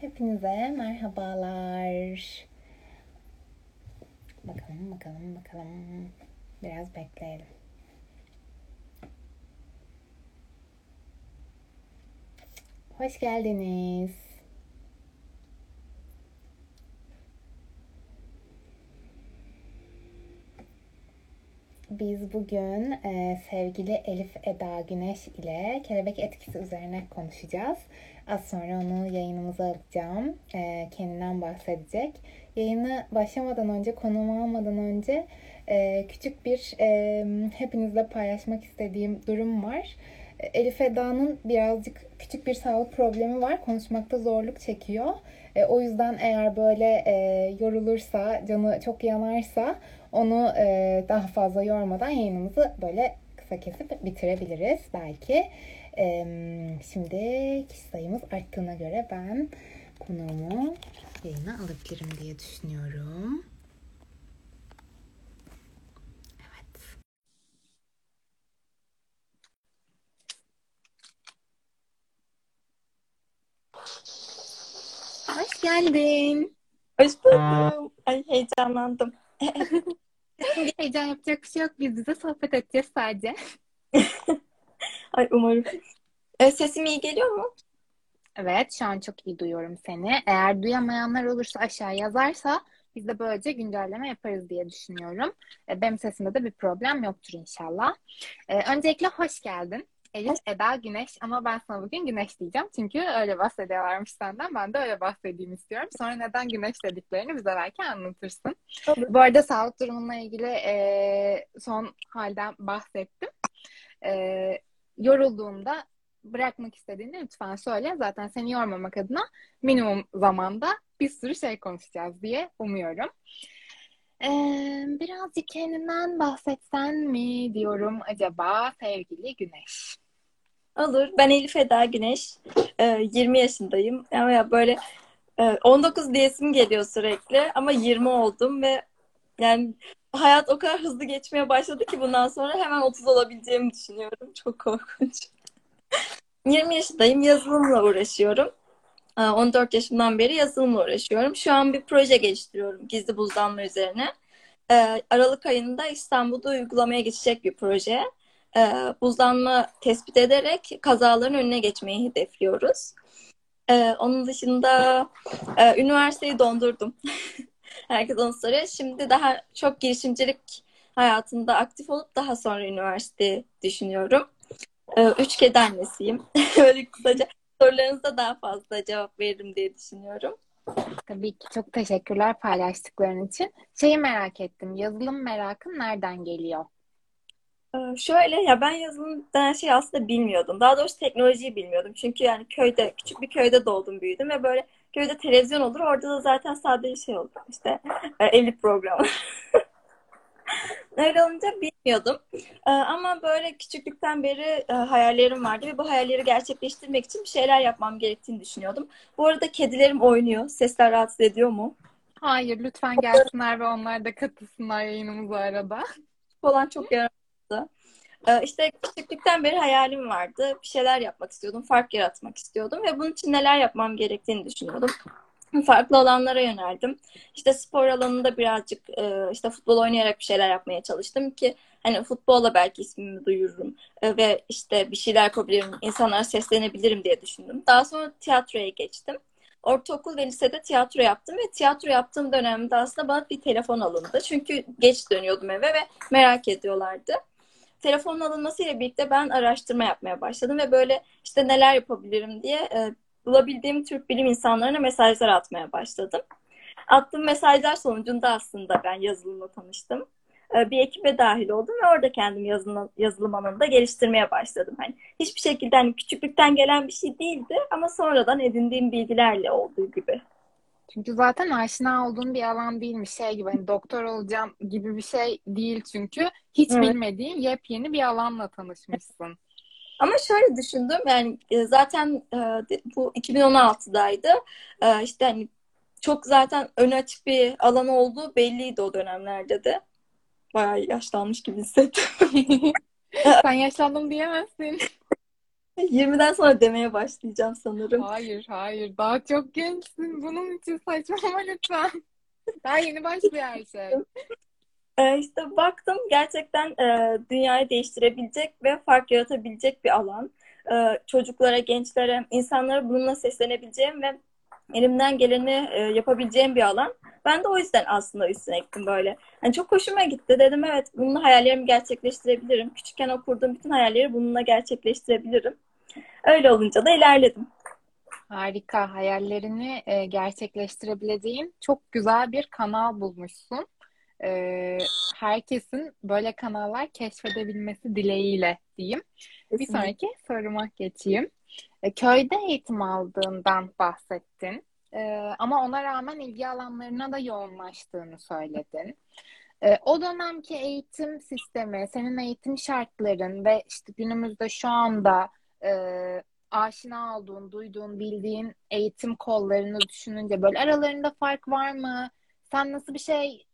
Hepinize merhabalar. Bakalım, bakalım, bakalım. Biraz bekleyelim. Hoş geldiniz. Biz bugün e, sevgili Elif Eda Güneş ile kelebek etkisi üzerine konuşacağız. Az sonra onu yayınımıza alacağım. E, kendinden bahsedecek. Yayını başlamadan önce, konumu almadan önce e, küçük bir e, hepinizle paylaşmak istediğim durum var. Elif Eda'nın birazcık küçük bir sağlık problemi var. Konuşmakta zorluk çekiyor. E, o yüzden eğer böyle e, yorulursa, canı çok yanarsa onu e, daha fazla yormadan yayınımızı böyle kısa kesip bitirebiliriz belki. E, şimdi kişi sayımız arttığına göre ben konuğumu yayına alabilirim diye düşünüyorum. Evet. Hoş geldin. Hoş buldum. Ay heyecanlandım. Heyecan yapacak bir şey yok. Biz de sohbet edeceğiz sadece. Ay umarım. E, sesim iyi geliyor mu? Evet, şu an çok iyi duyuyorum seni. Eğer duyamayanlar olursa aşağı yazarsa biz de böylece güncelleme yaparız diye düşünüyorum. E, Benim sesimde de bir problem yoktur inşallah. E, Öncelikle hoş geldin. Elif Eda Güneş ama ben sana bugün Güneş diyeceğim. Çünkü öyle bahsediyorlarmış senden. Ben de öyle bahsedeyim istiyorum. Sonra neden Güneş dediklerini bize belki anlatırsın. Olur. Bu arada sağlık durumunla ilgili e, son halden bahsettim. E, yorulduğunda bırakmak istediğini lütfen söyle. Zaten seni yormamak adına minimum zamanda bir sürü şey konuşacağız diye umuyorum. Ee, birazcık kendinden bahsetsen mi diyorum acaba sevgili Güneş. Olur. Ben Elif Eda Güneş. E, 20 yaşındayım. Ama ya böyle e, 19 diyesim geliyor sürekli. Ama 20 oldum ve yani hayat o kadar hızlı geçmeye başladı ki bundan sonra hemen 30 olabileceğimi düşünüyorum. Çok korkunç. 20 yaşındayım. Yazılımla uğraşıyorum. E, 14 yaşımdan beri yazılımla uğraşıyorum. Şu an bir proje geliştiriyorum gizli buzlanma üzerine. E, Aralık ayında İstanbul'da uygulamaya geçecek bir proje. E, buzlanma tespit ederek kazaların önüne geçmeyi hedefliyoruz. Onun dışında e, üniversiteyi dondurdum. Herkes onu soruyor. Şimdi daha çok girişimcilik hayatında aktif olup daha sonra üniversite düşünüyorum. Üç kedi annesiyim. Böyle kısaca sorularınıza daha fazla cevap veririm diye düşünüyorum. Tabii ki çok teşekkürler paylaştıkların için. Şeyi merak ettim. Yazılım merakın nereden geliyor? Ee, Şöyle ya ben yazılım denen şeyi aslında bilmiyordum. Daha doğrusu teknolojiyi bilmiyordum. Çünkü yani köyde küçük bir köyde doğdum büyüdüm ve böyle köyde televizyon olur. Orada da zaten sadece şey olur. İşte evlilik programı. Öyle olunca bilmiyordum. Ee, Ama böyle küçüklükten beri e, hayallerim vardı ve bu hayalleri gerçekleştirmek için bir şeyler yapmam gerektiğini düşünüyordum. Bu arada kedilerim oynuyor. Sesler rahatsız ediyor mu? Hayır, lütfen gelsinler ve onlar da katılsınlar yayınımıza arada. Falan çok yaramazdı. Ee, İşte küçüklükten beri hayalim vardı. Bir şeyler yapmak istiyordum. Fark yaratmak istiyordum. Ve bunun için neler yapmam gerektiğini düşünüyordum. Farklı alanlara yöneldim. İşte spor alanında birazcık e, işte futbol oynayarak bir şeyler yapmaya çalıştım ki hani futbolla belki ismimi duyururum E, ve işte bir şeyler yapabilirim, insanlara seslenebilirim diye düşündüm. Daha sonra tiyatroya geçtim. Ortaokul ve lisede tiyatro yaptım ve tiyatro yaptığım dönemde aslında bana bir telefon alındı. Çünkü geç dönüyordum eve ve merak ediyorlardı telefonun alınmasıyla birlikte ben araştırma yapmaya başladım ve böyle işte neler yapabilirim diye e, bulabildiğim Türk bilim insanlarına mesajlar atmaya başladım. Attığım mesajlar sonucunda aslında ben yazılımla tanıştım. E, bir ekibe dahil oldum ve orada kendimi yazılım, yazılım alanında geliştirmeye başladım. Hani hiçbir şekilde hani küçüklükten gelen bir şey değildi ama sonradan edindiğim bilgilerle olduğu gibi. Çünkü zaten aşina olduğun bir alan değilmiş. Şey gibi hani doktor olacağım gibi bir şey değil çünkü. Hiç Evet. bilmediğin yepyeni bir alanla tanışmışsın. Ama şöyle düşündüm yani e, zaten e, bu 2016'daydı. E, işte hani çok zaten ön açık bir alan olduğu belliydi o dönemlerde de. Bayağı yaşlanmış gibi hissettim. Sen yaşlandım diyemezsin. 20'den sonra demeye başlayacağım sanırım. Hayır, hayır. Daha çok gençsin. Bunun için saçmalama lütfen. Daha yeni başlıyor her şey. Ee, işte baktım gerçekten e, dünyayı değiştirebilecek ve fark yaratabilecek bir alan. E, çocuklara, gençlere, insanlara bununla seslenebileceğim ve elimden geleni e, yapabileceğim bir alan. Ben de o yüzden aslında üstüne gittim böyle. Yani çok hoşuma gitti. Dedim evet bununla hayallerimi gerçekleştirebilirim. Küçükken o kurduğum bütün hayalleri bununla gerçekleştirebilirim. Öyle olunca da ilerledim. Harika. Hayallerini e, gerçekleştirebileceğin çok güzel bir kanal bulmuşsun. E, herkesin böyle kanallar keşfedebilmesi dileğiyle diyeyim. Bir sonraki soruma geçeyim. E, köyde eğitim aldığından bahsettin. E, ama ona rağmen ilgi alanlarına da yoğunlaştığını söyledin. E, o dönemki eğitim sistemi, senin eğitim şartların ve işte günümüzde şu anda e, aşina olduğun, duyduğun, bildiğin eğitim kollarını düşününce böyle aralarında fark var mı? Sen nasıl bir şey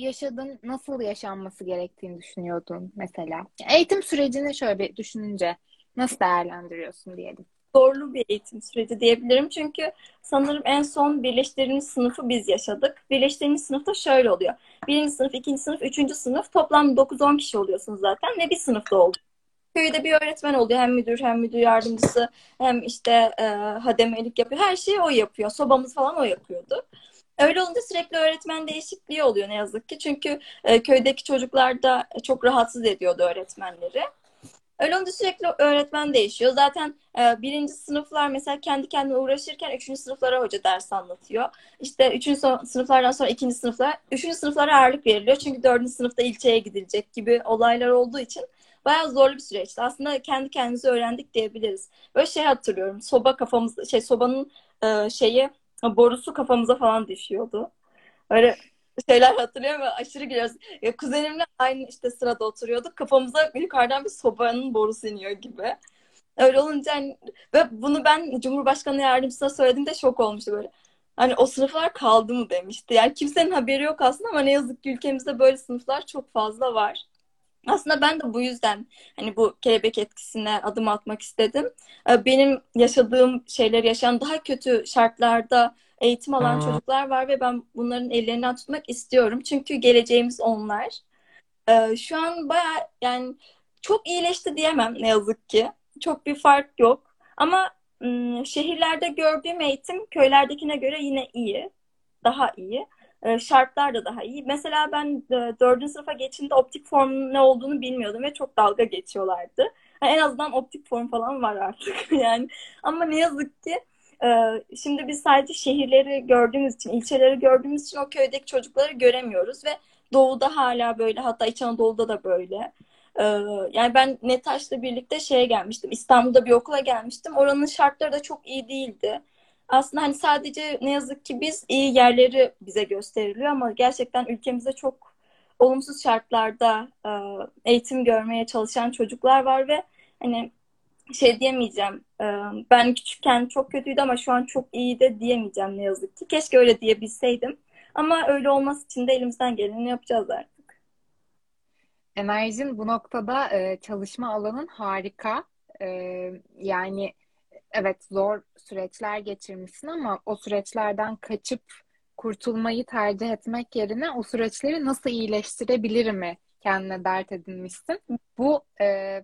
yaşadın, nasıl yaşanması gerektiğini düşünüyordun mesela? Eğitim sürecini şöyle bir düşününce nasıl değerlendiriyorsun diyelim. Zorlu bir eğitim süreci diyebilirim. Çünkü sanırım en son birleştirilmiş sınıfı biz yaşadık. Birleştirilmiş sınıfta şöyle oluyor. Birinci sınıf, ikinci sınıf, üçüncü sınıf toplam 9-10 kişi oluyorsunuz zaten ve bir sınıfta oldu. Köyde bir öğretmen oluyor. Hem müdür hem müdür yardımcısı hem işte e, hademelik yapıyor. Her şeyi o yapıyor. Sobamız falan o yapıyordu. Öyle olunca sürekli öğretmen değişikliği oluyor ne yazık ki. Çünkü e, köydeki çocuklar da çok rahatsız ediyordu öğretmenleri. Öyle olunca sürekli öğretmen değişiyor. Zaten e, birinci sınıflar mesela kendi kendine uğraşırken üçüncü sınıflara hoca ders anlatıyor. İşte üçüncü sınıflardan sonra ikinci sınıflar, üçüncü sınıflara ağırlık veriliyor. Çünkü dördüncü sınıfta ilçeye gidilecek gibi olaylar olduğu için bayağı zorlu bir süreçti. Aslında kendi kendimize öğrendik diyebiliriz. Böyle şey hatırlıyorum. Soba kafamız, şey sobanın e, şeyi borusu kafamıza falan düşüyordu. Öyle şeyler hatırlıyorum ve aşırı gülüyoruz. Ya, kuzenimle aynı işte sırada oturuyorduk. Kafamıza yukarıdan bir sobanın borusu iniyor gibi. Öyle olunca hani, ve bunu ben Cumhurbaşkanı yardımcısına söylediğimde şok olmuştu böyle. Hani o sınıflar kaldı mı demişti. Yani kimsenin haberi yok aslında ama ne yazık ki ülkemizde böyle sınıflar çok fazla var. Aslında ben de bu yüzden hani bu kelebek etkisine adım atmak istedim. Ee, benim yaşadığım şeyler yaşayan daha kötü şartlarda eğitim alan hmm. çocuklar var ve ben bunların ellerinden tutmak istiyorum. Çünkü geleceğimiz onlar. Ee, şu an baya yani çok iyileşti diyemem ne yazık ki. Çok bir fark yok. Ama şehirlerde gördüğüm eğitim köylerdekine göre yine iyi. Daha iyi. Ee, şartlar da daha iyi. Mesela ben e, dördüncü sınıfa geçtiğimde optik formun ne olduğunu bilmiyordum ve çok dalga geçiyorlardı. Yani en azından optik form falan var artık yani. Ama ne yazık ki e, şimdi biz sadece şehirleri gördüğümüz için, ilçeleri gördüğümüz için o köydeki çocukları göremiyoruz ve doğuda hala böyle hatta İç Anadolu'da da böyle. E, yani ben Netaş'la birlikte şeye gelmiştim. İstanbul'da bir okula gelmiştim. Oranın şartları da çok iyi değildi aslında hani sadece ne yazık ki biz iyi yerleri bize gösteriliyor ama gerçekten ülkemizde çok olumsuz şartlarda e, eğitim görmeye çalışan çocuklar var ve hani şey diyemeyeceğim. E, ben küçükken çok kötüydü ama şu an çok iyi de diyemeyeceğim ne yazık ki. Keşke öyle diyebilseydim. Ama öyle olması için de elimizden geleni yapacağız artık. Enerjin bu noktada e, çalışma alanın harika. Yani evet zor süreçler geçirmişsin ama o süreçlerden kaçıp kurtulmayı tercih etmek yerine o süreçleri nasıl iyileştirebilir mi kendine dert edinmişsin. Bu e,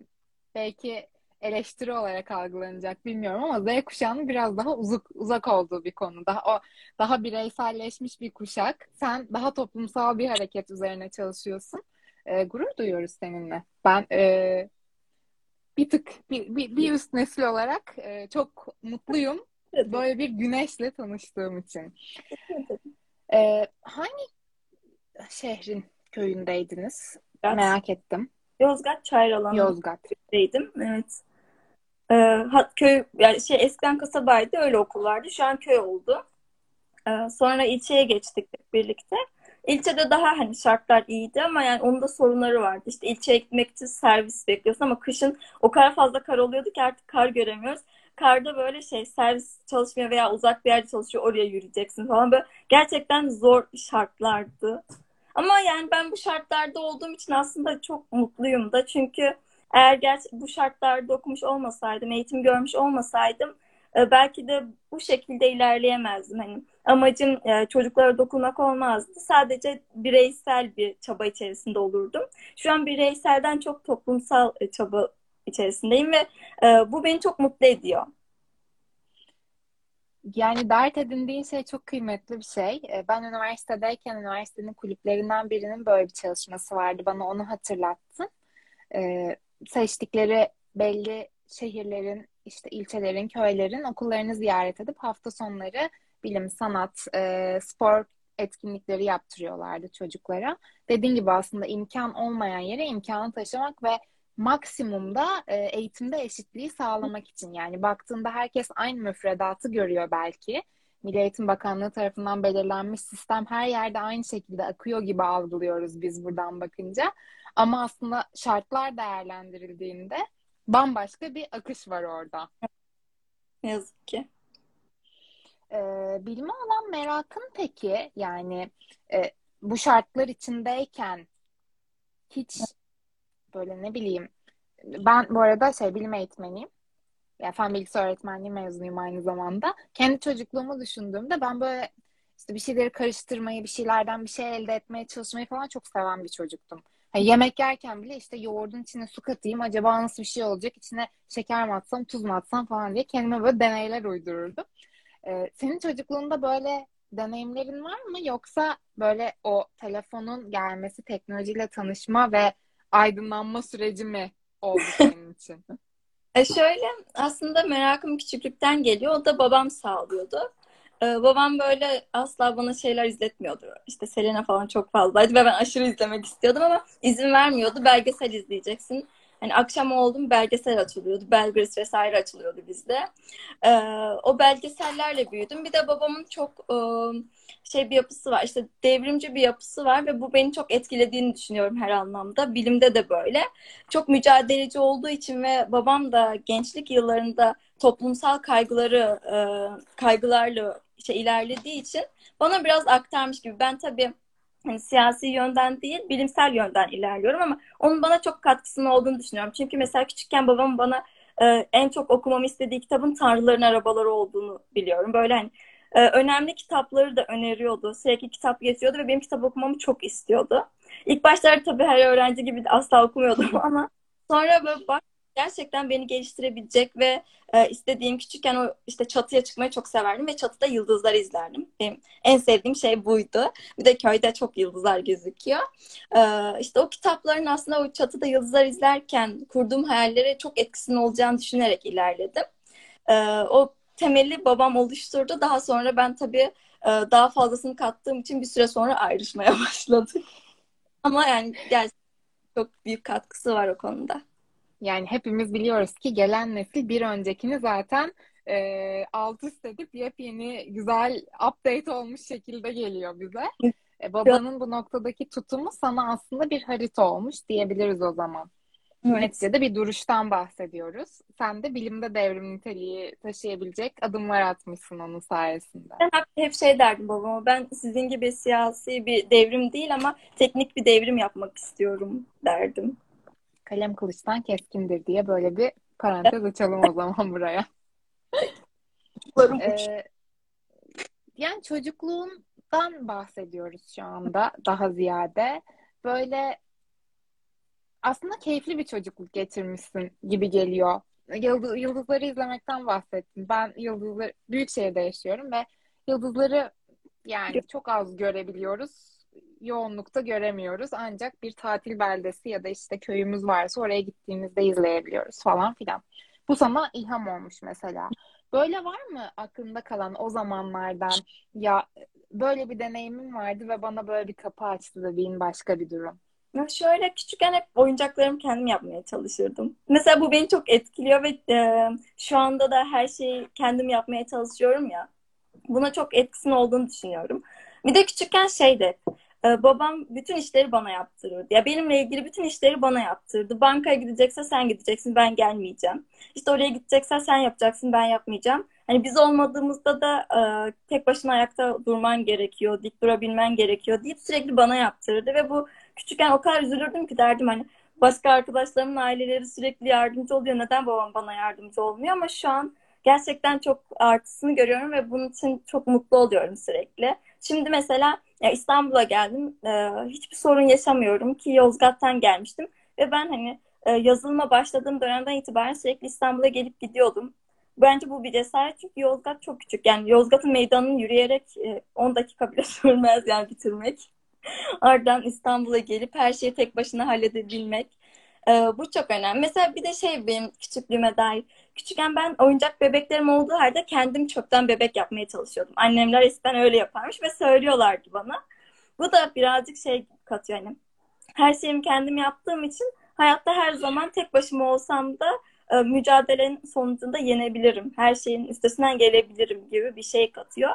belki eleştiri olarak algılanacak bilmiyorum ama Z kuşağının biraz daha uzak uzak olduğu bir konu. Daha o daha bireyselleşmiş bir kuşak. Sen daha toplumsal bir hareket üzerine çalışıyorsun. E, gurur duyuyoruz seninle. Ben e, bir tık bir, bir, bir üst nesil olarak e, çok mutluyum. Böyle bir güneşle tanıştığım için. E, hangi şehrin köyündeydiniz? Yozgat. Merak ettim. Yozgat Çayralan. Yozgat'taydım. Evet. E, köy yani şey eskiden kasabaydı öyle okul vardı. Şu an köy oldu. E, sonra ilçeye geçtik birlikte. İlçede daha hani şartlar iyiydi ama yani onun sorunları vardı. İşte ilçeye gitmek için servis bekliyorsun ama kışın o kadar fazla kar oluyordu ki artık kar göremiyoruz. Karda böyle şey servis çalışmıyor veya uzak bir yerde çalışıyor oraya yürüyeceksin falan böyle gerçekten zor şartlardı. Ama yani ben bu şartlarda olduğum için aslında çok mutluyum da çünkü Eğer gerçi bu şartlarda okumuş olmasaydım, eğitim görmüş olmasaydım e, belki de bu şekilde ilerleyemezdim. Hani amacım e, çocuklara dokunmak olmazdı. Sadece bireysel bir çaba içerisinde olurdum. Şu an bireyselden çok toplumsal e, çaba içerisindeyim ve bu beni çok mutlu ediyor. Yani dert edindiğin şey çok kıymetli bir şey. Ben üniversitedeyken üniversitenin kulüplerinden birinin böyle bir çalışması vardı. Bana onu hatırlattın. Seçtikleri belli şehirlerin işte ilçelerin, köylerin okullarını ziyaret edip hafta sonları bilim, sanat, e, spor etkinlikleri yaptırıyorlardı çocuklara. Dediğim gibi aslında imkan olmayan yere imkanı taşımak ve maksimumda e, eğitimde eşitliği sağlamak için. Yani baktığında herkes aynı müfredatı görüyor belki. Milli Eğitim Bakanlığı tarafından belirlenmiş sistem her yerde aynı şekilde akıyor gibi algılıyoruz biz buradan bakınca. Ama aslında şartlar değerlendirildiğinde bambaşka bir akış var orada. Ne yazık ki. Ee, bilme olan merakın peki yani e, bu şartlar içindeyken hiç böyle ne bileyim ben bu arada şey bilim eğitmeniyim. Yani fen bilgisi öğretmenliği mezunuyum aynı zamanda. Kendi çocukluğumu düşündüğümde ben böyle işte bir şeyleri karıştırmayı, bir şeylerden bir şey elde etmeye çalışmayı falan çok seven bir çocuktum. Yani yemek yerken bile işte yoğurdun içine su katayım acaba nasıl bir şey olacak içine şeker mi atsam tuz mu atsam falan diye kendime böyle deneyler uydururdum. Ee, senin çocukluğunda böyle deneyimlerin var mı yoksa böyle o telefonun gelmesi teknolojiyle tanışma ve aydınlanma süreci mi oldu senin için? E şöyle aslında merakım küçüklükten geliyor. O da babam sağlıyordu. Ee, babam böyle asla bana şeyler izletmiyordu. İşte Selena falan çok fazlaydı ve ben aşırı izlemek istiyordum ama izin vermiyordu. Belgesel izleyeceksin. Hani akşam oldu mu belgesel açılıyordu. Belgris vesaire açılıyordu bizde. Ee, o belgesellerle büyüdüm. Bir de babamın çok e, şey bir yapısı var. İşte devrimci bir yapısı var ve bu beni çok etkilediğini düşünüyorum her anlamda. Bilimde de böyle. Çok mücadeleci olduğu için ve babam da gençlik yıllarında toplumsal kaygıları e, kaygılarla şey ilerlediği için bana biraz aktarmış gibi. Ben tabii hani siyasi yönden değil, bilimsel yönden ilerliyorum ama onun bana çok katkısının olduğunu düşünüyorum. Çünkü mesela küçükken babam bana e, en çok okumamı istediği kitabın Tanrıların Arabaları olduğunu biliyorum. Böyle hani e, önemli kitapları da öneriyordu. Sürekli kitap getiriyordu ve benim kitap okumamı çok istiyordu. İlk başlarda tabii her öğrenci gibi asla okumuyordum ama sonra böyle bak gerçekten beni geliştirebilecek ve e, istediğim küçükken o işte çatıya çıkmayı çok severdim ve çatıda yıldızlar izlerdim. Benim en sevdiğim şey buydu. Bir de köyde çok yıldızlar gözüküyor. E, işte o kitapların aslında o çatıda yıldızlar izlerken kurduğum hayallere çok etkisinin olacağını düşünerek ilerledim. E, o temeli babam oluşturdu. Daha sonra ben tabii e, daha fazlasını kattığım için bir süre sonra ayrışmaya başladık. Ama yani gerçekten çok büyük katkısı var o konuda. Yani hepimiz biliyoruz ki gelen nesil bir öncekini zaten e, alt üst edip yepyeni güzel update olmuş şekilde geliyor bize. E, babanın bu noktadaki tutumu sana aslında bir harita olmuş diyebiliriz o zaman. Evet. Neticede bir duruştan bahsediyoruz. Sen de bilimde devrim niteliği taşıyabilecek adımlar atmışsın onun sayesinde. Ben hep, hep şey derdim babama. Ben sizin gibi siyasi bir devrim değil ama teknik bir devrim yapmak istiyorum derdim kalem kılıçtan keskindir diye böyle bir parantez açalım o zaman buraya. ee, yani çocukluğundan bahsediyoruz şu anda daha ziyade. Böyle aslında keyifli bir çocukluk geçirmişsin gibi geliyor. Yıldız, yıldızları izlemekten bahsettim. Ben yıldızları büyük şehirde yaşıyorum ve yıldızları yani çok az görebiliyoruz yoğunlukta göremiyoruz. Ancak bir tatil beldesi ya da işte köyümüz varsa oraya gittiğimizde izleyebiliyoruz falan filan. Bu sana ilham olmuş mesela. Böyle var mı aklında kalan o zamanlardan ya böyle bir deneyimim vardı ve bana böyle bir kapı açtı dediğin başka bir durum? Ya şöyle küçükken hep oyuncaklarımı kendim yapmaya çalışırdım. Mesela bu beni çok etkiliyor ve e, şu anda da her şeyi kendim yapmaya çalışıyorum ya. Buna çok etkisinin olduğunu düşünüyorum. Bir de küçükken şeydi ee, babam bütün işleri bana yaptırırdı. Ya benimle ilgili bütün işleri bana yaptırdı. Bankaya gidecekse sen gideceksin, ben gelmeyeceğim. İşte oraya gideceksen sen yapacaksın, ben yapmayacağım. Hani biz olmadığımızda da e, tek başına ayakta durman gerekiyor, dik durabilmen gerekiyor deyip sürekli bana yaptırırdı ve bu küçükken o kadar üzülürdüm ki derdim hani başka arkadaşlarımın aileleri sürekli yardımcı oluyor. Neden babam bana yardımcı olmuyor? Ama şu an gerçekten çok artısını görüyorum ve bunun için çok mutlu oluyorum sürekli. Şimdi mesela ya İstanbul'a geldim. Ee, hiçbir sorun yaşamıyorum ki Yozgat'tan gelmiştim. Ve ben hani e, yazılıma başladığım dönemden itibaren sürekli İstanbul'a gelip gidiyordum. Bence bu bir cesaret çünkü Yozgat çok küçük. Yani Yozgat'ın meydanını yürüyerek 10 e, dakika bile sürmez yani bitirmek. Ardından İstanbul'a gelip her şeyi tek başına halledebilmek. Ee, bu çok önemli. Mesela bir de şey benim küçüklüğüme dair. Küçükken ben oyuncak bebeklerim olduğu halde kendim çöpten bebek yapmaya çalışıyordum. Annemler eskiden öyle yaparmış ve söylüyorlardı bana. Bu da birazcık şey katıyor hani. Her şeyimi kendim yaptığım için hayatta her zaman tek başıma olsam da e, mücadelenin sonucunda yenebilirim. Her şeyin üstesinden gelebilirim gibi bir şey katıyor.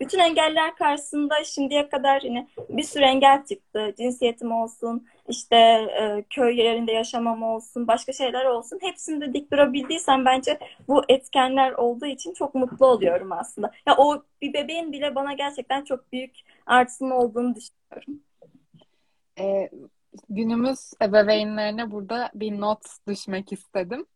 Bütün engeller karşısında şimdiye kadar yine bir sürü engel çıktı. Cinsiyetim olsun, işte e, köy yerinde yaşamam olsun, başka şeyler olsun. Hepsinde dik durabildiysem bence bu etkenler olduğu için çok mutlu oluyorum aslında. Ya o bir bebeğin bile bana gerçekten çok büyük artısının olduğunu düşünüyorum. Ee, günümüz ebeveynlerine burada bir not düşmek istedim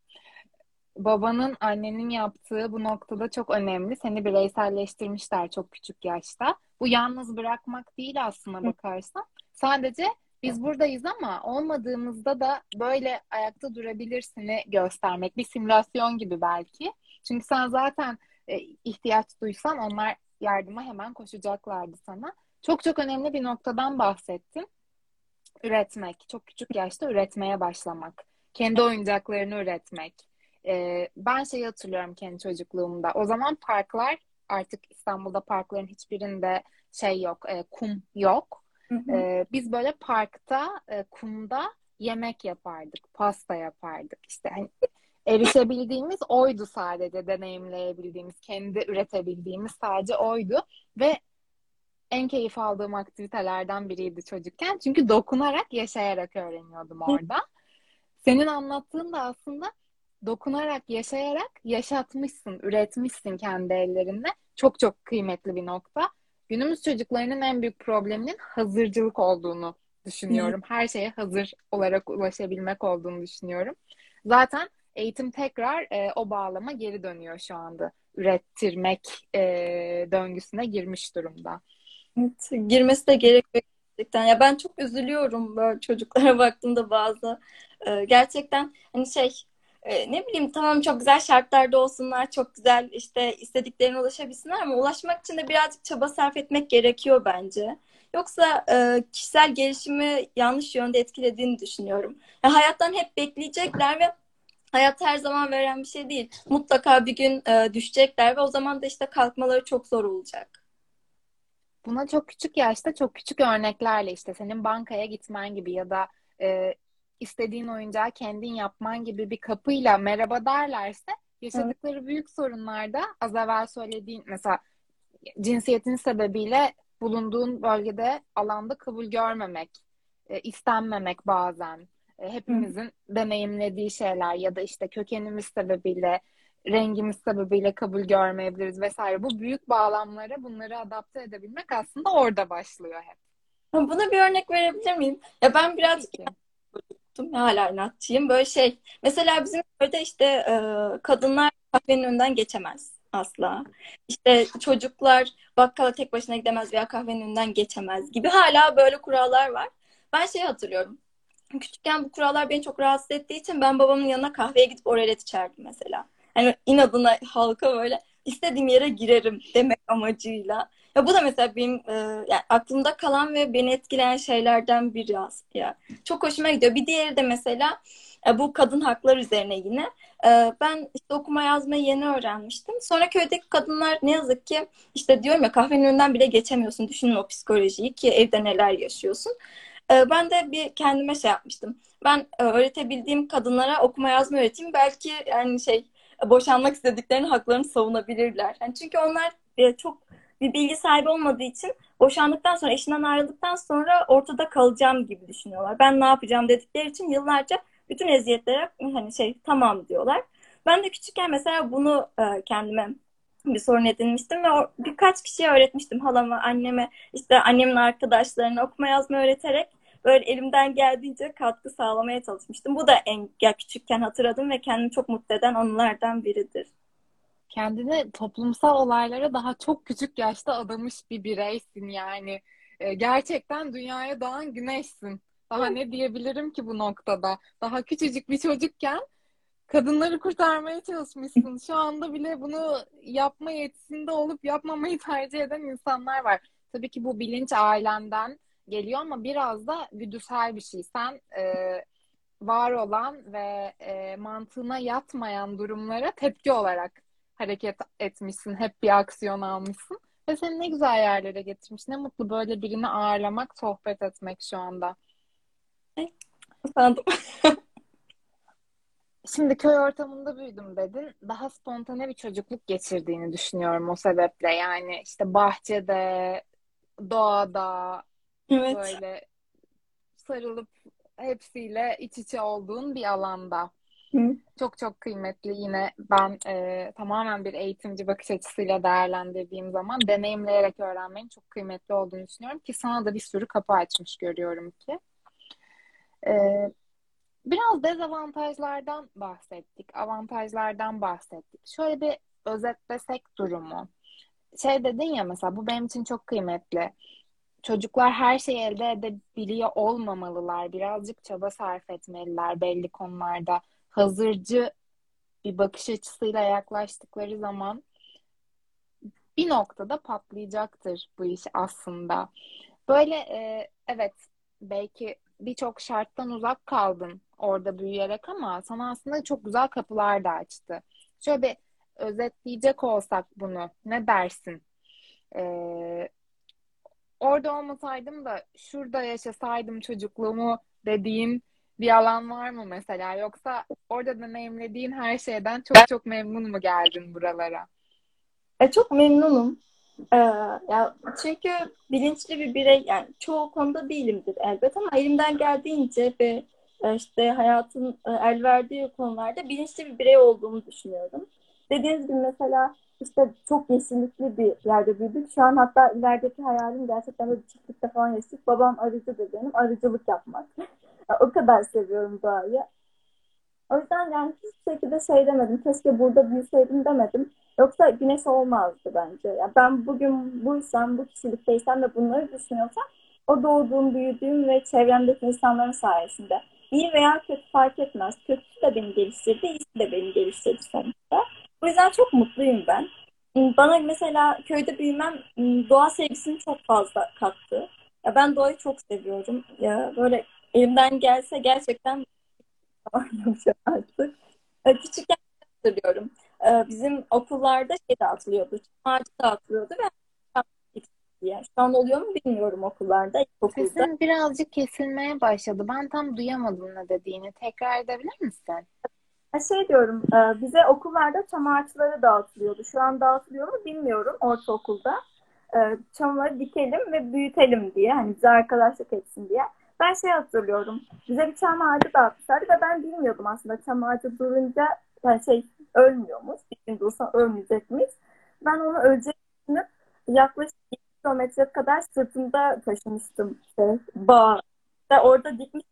babanın annenin yaptığı bu noktada çok önemli. Seni bireyselleştirmişler çok küçük yaşta. Bu yalnız bırakmak değil aslına bakarsan. Sadece biz buradayız ama olmadığımızda da böyle ayakta durabilirsini göstermek. Bir simülasyon gibi belki. Çünkü sen zaten e, ihtiyaç duysan onlar yardıma hemen koşacaklardı sana. Çok çok önemli bir noktadan bahsettin. Üretmek. Çok küçük yaşta üretmeye başlamak. Kendi oyuncaklarını üretmek e, ben şeyi hatırlıyorum kendi çocukluğumda. O zaman parklar artık İstanbul'da parkların hiçbirinde şey yok, e, kum yok. E, biz böyle parkta e, kumda yemek yapardık, pasta yapardık. İşte hani erişebildiğimiz oydu sadece deneyimleyebildiğimiz, kendi üretebildiğimiz sadece oydu ve en keyif aldığım aktivitelerden biriydi çocukken. Çünkü dokunarak, yaşayarak öğreniyordum orada. Senin anlattığın da aslında dokunarak, yaşayarak yaşatmışsın, üretmişsin kendi ellerinle. Çok çok kıymetli bir nokta. Günümüz çocuklarının en büyük probleminin hazırcılık olduğunu düşünüyorum. Hı. Her şeye hazır olarak ulaşabilmek olduğunu düşünüyorum. Zaten eğitim tekrar e, o bağlama geri dönüyor şu anda. Ürettirmek e, döngüsüne girmiş durumda. Evet, girmesi de gerekiyor gerçekten. Ya ben çok üzülüyorum böyle çocuklara baktığımda bazı. E, gerçekten hani şey e, ne bileyim tamam çok güzel şartlarda olsunlar, çok güzel işte istediklerine ulaşabilsinler ama ulaşmak için de birazcık çaba sarf etmek gerekiyor bence. Yoksa e, kişisel gelişimi yanlış yönde etkilediğini düşünüyorum. Ya, hayattan hep bekleyecekler ve hayat her zaman veren bir şey değil. Mutlaka bir gün e, düşecekler ve o zaman da işte kalkmaları çok zor olacak. Buna çok küçük yaşta çok küçük örneklerle işte senin bankaya gitmen gibi ya da e, istediğin oyuncağı kendin yapman gibi bir kapıyla merhaba derlerse yaşadıkları evet. büyük sorunlarda az evvel söylediğin mesela cinsiyetin sebebiyle bulunduğun bölgede alanda kabul görmemek, e, istenmemek bazen e, hepimizin Hı. deneyimlediği şeyler ya da işte kökenimiz sebebiyle rengimiz sebebiyle kabul görmeyebiliriz vesaire. Bu büyük bağlamlara bunları adapte edebilmek aslında orada başlıyor hep. Buna bir örnek verebilir miyim? Ya ben birazcık inatçıyım. Hala inatçıyım. Böyle şey. Mesela bizim köyde işte e, kadınlar kahvenin önünden geçemez asla. İşte çocuklar bakkala tek başına gidemez veya kahvenin önünden geçemez gibi hala böyle kurallar var. Ben şey hatırlıyorum. Küçükken bu kurallar beni çok rahatsız ettiği için ben babamın yanına kahveye gidip oralet içerdim mesela. Hani inadına halka böyle istediğim yere girerim demek amacıyla. Ya bu da mesela benim e, yani aklımda kalan ve beni etkileyen şeylerden biri aslında. Çok hoşuma gidiyor. Bir diğeri de mesela e, bu kadın haklar üzerine yine. E, ben işte okuma yazmayı yeni öğrenmiştim. Sonra köydeki kadınlar ne yazık ki işte diyorum ya kahvenin önünden bile geçemiyorsun. Düşünün o psikolojiyi ki evde neler yaşıyorsun. E, ben de bir kendime şey yapmıştım. Ben e, öğretebildiğim kadınlara okuma yazma öğreteyim. Belki yani şey boşanmak istediklerini haklarını savunabilirler. Yani çünkü onlar e, çok bir bilgi sahibi olmadığı için boşandıktan sonra eşinden ayrıldıktan sonra ortada kalacağım gibi düşünüyorlar. Ben ne yapacağım dedikleri için yıllarca bütün eziyetlere hani şey tamam diyorlar. Ben de küçükken mesela bunu e, kendime bir sorun edinmiştim ve birkaç kişiye öğretmiştim halama, anneme, işte annemin arkadaşlarına okuma yazma öğreterek böyle elimden geldiğince katkı sağlamaya çalışmıştım. Bu da en ya küçükken hatırladım ve kendimi çok mutlu eden anılardan biridir. Kendini toplumsal olaylara daha çok küçük yaşta adamış bir bireysin yani. E, gerçekten dünyaya doğan güneşsin. Daha ne diyebilirim ki bu noktada? Daha küçücük bir çocukken kadınları kurtarmaya çalışmışsın. Şu anda bile bunu yapma yetisinde olup yapmamayı tercih eden insanlar var. Tabii ki bu bilinç ailenden geliyor ama biraz da güdüsel bir şey. Sen e, var olan ve e, mantığına yatmayan durumlara tepki olarak hareket etmişsin. Hep bir aksiyon almışsın. Ve seni ne güzel yerlere getirmiş. Ne mutlu böyle birini ağırlamak, sohbet etmek şu anda. Sandım. Şimdi köy ortamında büyüdüm dedin. Daha spontane bir çocukluk geçirdiğini düşünüyorum o sebeple. Yani işte bahçede, doğada Evet. böyle sarılıp hepsiyle iç içe olduğun bir alanda. Hı. Çok çok kıymetli yine ben e, tamamen bir eğitimci bakış açısıyla değerlendirdiğim zaman deneyimleyerek öğrenmenin çok kıymetli olduğunu düşünüyorum ki sana da bir sürü kapı açmış görüyorum ki. E, biraz dezavantajlardan bahsettik, avantajlardan bahsettik. Şöyle bir özetlesek durumu. Şey dedin ya mesela bu benim için çok kıymetli. Çocuklar her şeyi elde edebiliyor olmamalılar. Birazcık çaba sarf etmeliler belli konularda hazırcı bir bakış açısıyla yaklaştıkları zaman bir noktada patlayacaktır bu iş aslında. Böyle e, evet belki birçok şarttan uzak kaldın orada büyüyerek ama sana aslında çok güzel kapılar da açtı. Şöyle bir özetleyecek olsak bunu ne dersin? Ee, orada olmasaydım da şurada yaşasaydım çocukluğumu dediğin bir alan var mı mesela? Yoksa orada deneyimlediğin her şeyden çok çok memnun mu geldin buralara? E, çok memnunum. Ee, ya çünkü bilinçli bir birey yani çoğu konuda değilimdir elbet ama elimden geldiğince ve e, işte hayatın e, el verdiği konularda bilinçli bir birey olduğumu düşünüyorum. Dediğiniz gibi mesela işte çok yeşillikli bir yerde büyüdük. Şu an hatta ilerideki hayalim gerçekten böyle çiftlikte falan yaşayıp babam arıcıdır benim. Arıcılık yapmak. o kadar seviyorum doğayı. O yüzden yani hiçbir şekilde şey demedim. Keşke burada büyüseydim demedim. Yoksa güneş olmazdı bence. Yani ben bugün buysam, bu kişilikteysem ve bunları düşünüyorsam o doğduğum, büyüdüğüm ve çevremdeki insanların sayesinde. İyi veya kötü fark etmez. Kötüsü de beni geliştirdi, iyisi de beni geliştirdi sonuçta. O yüzden çok mutluyum ben. Bana mesela köyde büyümem doğa sevgisini çok fazla kattı. Ya ben doğayı çok seviyorum. Ya böyle elimden gelse gerçekten artık. Küçükken hatırlıyorum. Bizim okullarda şey dağıtılıyordu. Ağacı dağıtılıyordu ve diye. Şu an oluyor mu bilmiyorum okullarda. Okulda. Sesin birazcık kesilmeye başladı. Ben tam duyamadım ne dediğini. Tekrar edebilir misin? Şey diyorum, bize okullarda çam ağaçları dağıtılıyordu. Şu an dağıtılıyor mu bilmiyorum ortaokulda. Çamları dikelim ve büyütelim diye. Hani bize arkadaşlık etsin diye. Ben şey hatırlıyorum. Bize bir çam ağacı dağıtmışlardı ve ben bilmiyordum aslında çam ağacı durunca yani şey ölmüyormuş. Bir gün dursa ölmeyecekmiş. Ben onu öleceğini yaklaşık 2 kilometre kadar sırtımda taşımıştım işte bağ. Ve orada dikmiş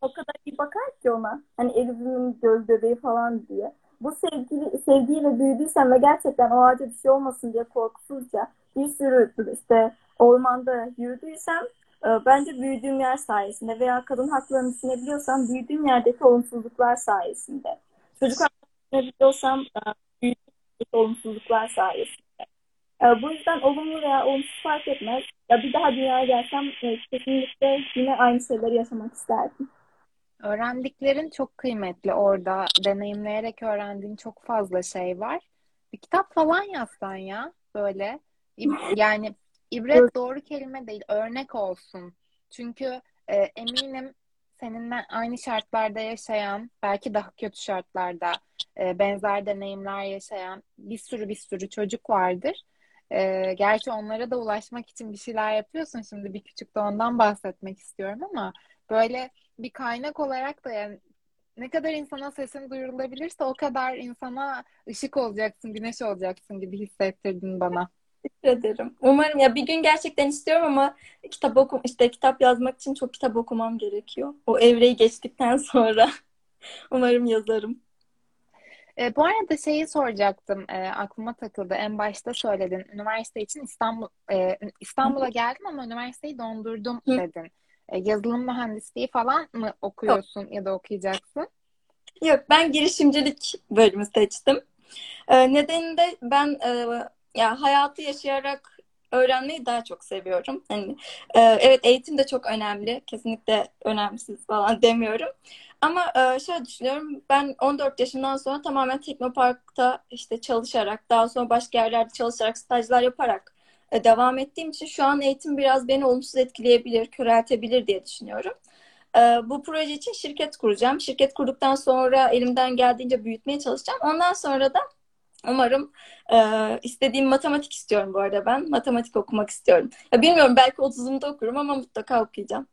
o kadar iyi bakar ki ona. Hani elimin göz bebeği falan diye. Bu sevgili, sevgiyle büyüdüysem ve gerçekten o ağaca bir şey olmasın diye korkusuzca bir sürü işte ormanda yürüdüysem e, bence büyüdüğüm yer sayesinde veya kadın haklarını düşünebiliyorsam büyüdüğüm yerdeki olumsuzluklar sayesinde. Çocuk haklarını düşünebiliyorsam e, büyüdüğüm yerdeki olumsuzluklar sayesinde. E, bu yüzden olumlu veya olumsuz fark etmez. Ya bir daha dünyaya gelsem kesinlikle yine aynı şeyleri yaşamak isterdim. Öğrendiklerin çok kıymetli orada. Deneyimleyerek öğrendiğin çok fazla şey var. Bir kitap falan yazsan ya böyle. Yani ibret doğru kelime değil, örnek olsun. Çünkü e, eminim seninle aynı şartlarda yaşayan, belki daha kötü şartlarda e, benzer deneyimler yaşayan bir sürü bir sürü çocuk vardır. E, gerçi onlara da ulaşmak için bir şeyler yapıyorsun. Şimdi bir küçük de ondan bahsetmek istiyorum ama böyle bir kaynak olarak da yani ne kadar insana sesin duyurulabilirse o kadar insana ışık olacaksın, güneş olacaksın gibi hissettirdin bana. Teşekkür ederim. Umarım ya bir gün gerçekten istiyorum ama kitap okum işte kitap yazmak için çok kitap okumam gerekiyor. O evreyi geçtikten sonra umarım yazarım. E, bu arada şeyi soracaktım. E, aklıma takıldı. En başta söyledin. Üniversite için İstanbul e, İstanbul'a geldim ama üniversiteyi dondurdum Hı. dedin. E, yazılım mühendisliği falan mı Yok, okuyorsun ya da okuyacaksın? yok ben girişimcilik bölümü seçtim. Ee, nedeni de ben e, ya hayatı yaşayarak öğrenmeyi daha çok seviyorum. Hani e, evet eğitim de çok önemli. Kesinlikle önemsiz falan demiyorum. Ama e, şöyle düşünüyorum. Ben 14 yaşından sonra tamamen Teknopark'ta işte çalışarak, daha sonra başka yerlerde çalışarak, stajlar yaparak e, devam ettiğim için şu an eğitim biraz beni olumsuz etkileyebilir, köreltebilir diye düşünüyorum. E, bu proje için şirket kuracağım. Şirket kurduktan sonra elimden geldiğince büyütmeye çalışacağım. Ondan sonra da Umarım e, istediğim matematik istiyorum bu arada ben. Matematik okumak istiyorum. Ya bilmiyorum belki 30'umda okurum ama mutlaka okuyacağım.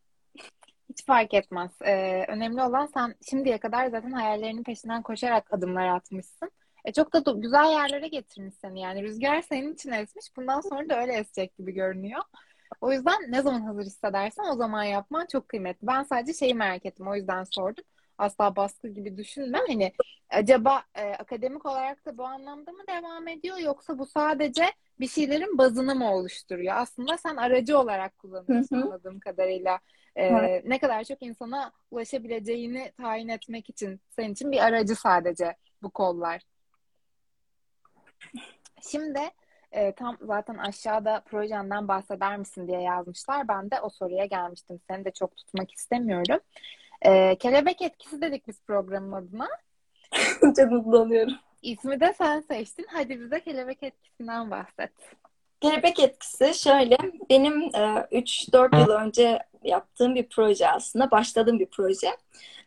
Hiç fark etmez. E, önemli olan sen şimdiye kadar zaten hayallerinin peşinden koşarak adımlar atmışsın. E, çok da güzel yerlere getirmiş seni yani. Rüzgar senin için esmiş. Bundan sonra da öyle esecek gibi görünüyor. O yüzden ne zaman hazır hissedersen o zaman yapman çok kıymetli. Ben sadece şeyi merak ettim. O yüzden sordum. Asla baskı gibi düşünme. Hani acaba e, akademik olarak da bu anlamda mı devam ediyor yoksa bu sadece bir şeylerin bazını mı oluşturuyor? Aslında sen aracı olarak kullanıyorsun hı. anladığım kadarıyla. Evet. E, ne kadar çok insana ulaşabileceğini tayin etmek için senin için bir aracı sadece bu kollar. Şimdi e, tam zaten aşağıda projenden bahseder misin diye yazmışlar. Ben de o soruya gelmiştim. Seni de çok tutmak istemiyorum. E, kelebek etkisi dedik biz programın adına. Çok mutlu oluyorum. İsmi de sen seçtin. Hadi bize kelebek etkisinden bahset. Kelebek etkisi şöyle, benim e, 3-4 yıl önce yaptığım bir proje aslında, başladığım bir proje.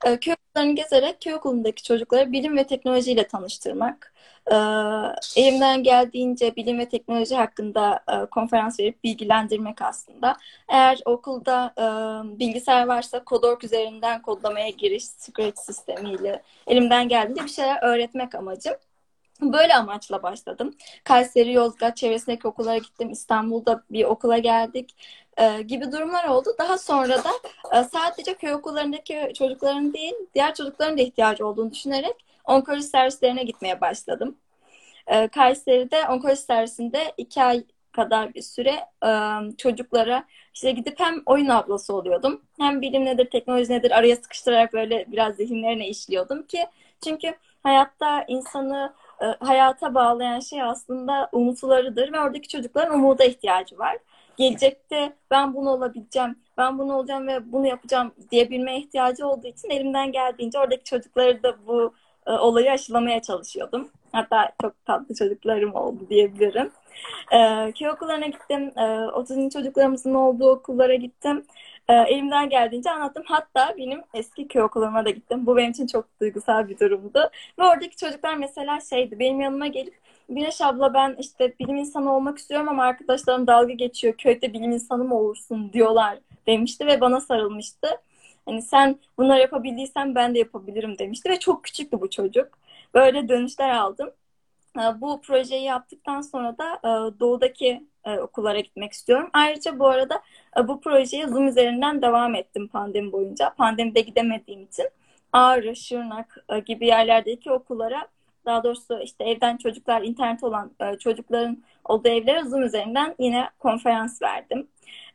E, köy okullarını gezerek köy okulundaki çocukları bilim ve teknolojiyle tanıştırmak. E, elimden geldiğince bilim ve teknoloji hakkında e, konferans verip bilgilendirmek aslında. Eğer okulda e, bilgisayar varsa Kodork üzerinden kodlamaya giriş, Scratch sistemiyle elimden geldiğince bir şeyler öğretmek amacım. Böyle amaçla başladım. Kayseri, Yozgat çevresindeki okullara gittim. İstanbul'da bir okula geldik e, gibi durumlar oldu. Daha sonra da e, sadece köy okullarındaki çocukların değil, diğer çocukların da ihtiyacı olduğunu düşünerek onkoloji servislerine gitmeye başladım. E, Kayseri'de onkoloji servisinde iki ay kadar bir süre e, çocuklara işte gidip hem oyun ablası oluyordum, hem bilim nedir, teknoloji nedir araya sıkıştırarak böyle biraz zihinlerine işliyordum ki çünkü hayatta insanı e, hayata bağlayan şey aslında umutlarıdır ve oradaki çocukların umuda ihtiyacı var. Gelecekte ben bunu olabileceğim, ben bunu olacağım ve bunu yapacağım diyebilmeye ihtiyacı olduğu için elimden geldiğince oradaki çocukları da bu e, olayı aşılamaya çalışıyordum. Hatta çok tatlı çocuklarım oldu diyebilirim. E, köy okullarına gittim. E, otizmli çocuklarımızın olduğu okullara gittim. E, elimden geldiğince anlattım. Hatta benim eski köy okullarıma da gittim. Bu benim için çok duygusal bir durumdu. Ve oradaki çocuklar mesela şeydi, benim yanıma gelip Güneş abla ben işte bilim insanı olmak istiyorum ama arkadaşlarım dalga geçiyor. Köyde bilim insanı mı olursun diyorlar demişti ve bana sarılmıştı. Hani sen bunları yapabildiysen ben de yapabilirim demişti ve çok küçüktü bu çocuk. Böyle dönüşler aldım. E, Bu projeyi yaptıktan sonra da e, doğudaki e, okullara gitmek istiyorum. Ayrıca bu arada e, bu projeye Zoom üzerinden devam ettim pandemi boyunca. Pandemide gidemediğim için Ağrı, Şırnak e, gibi yerlerdeki okullara daha doğrusu işte evden çocuklar, internet olan e, çocukların olduğu evlere Zoom üzerinden yine konferans verdim.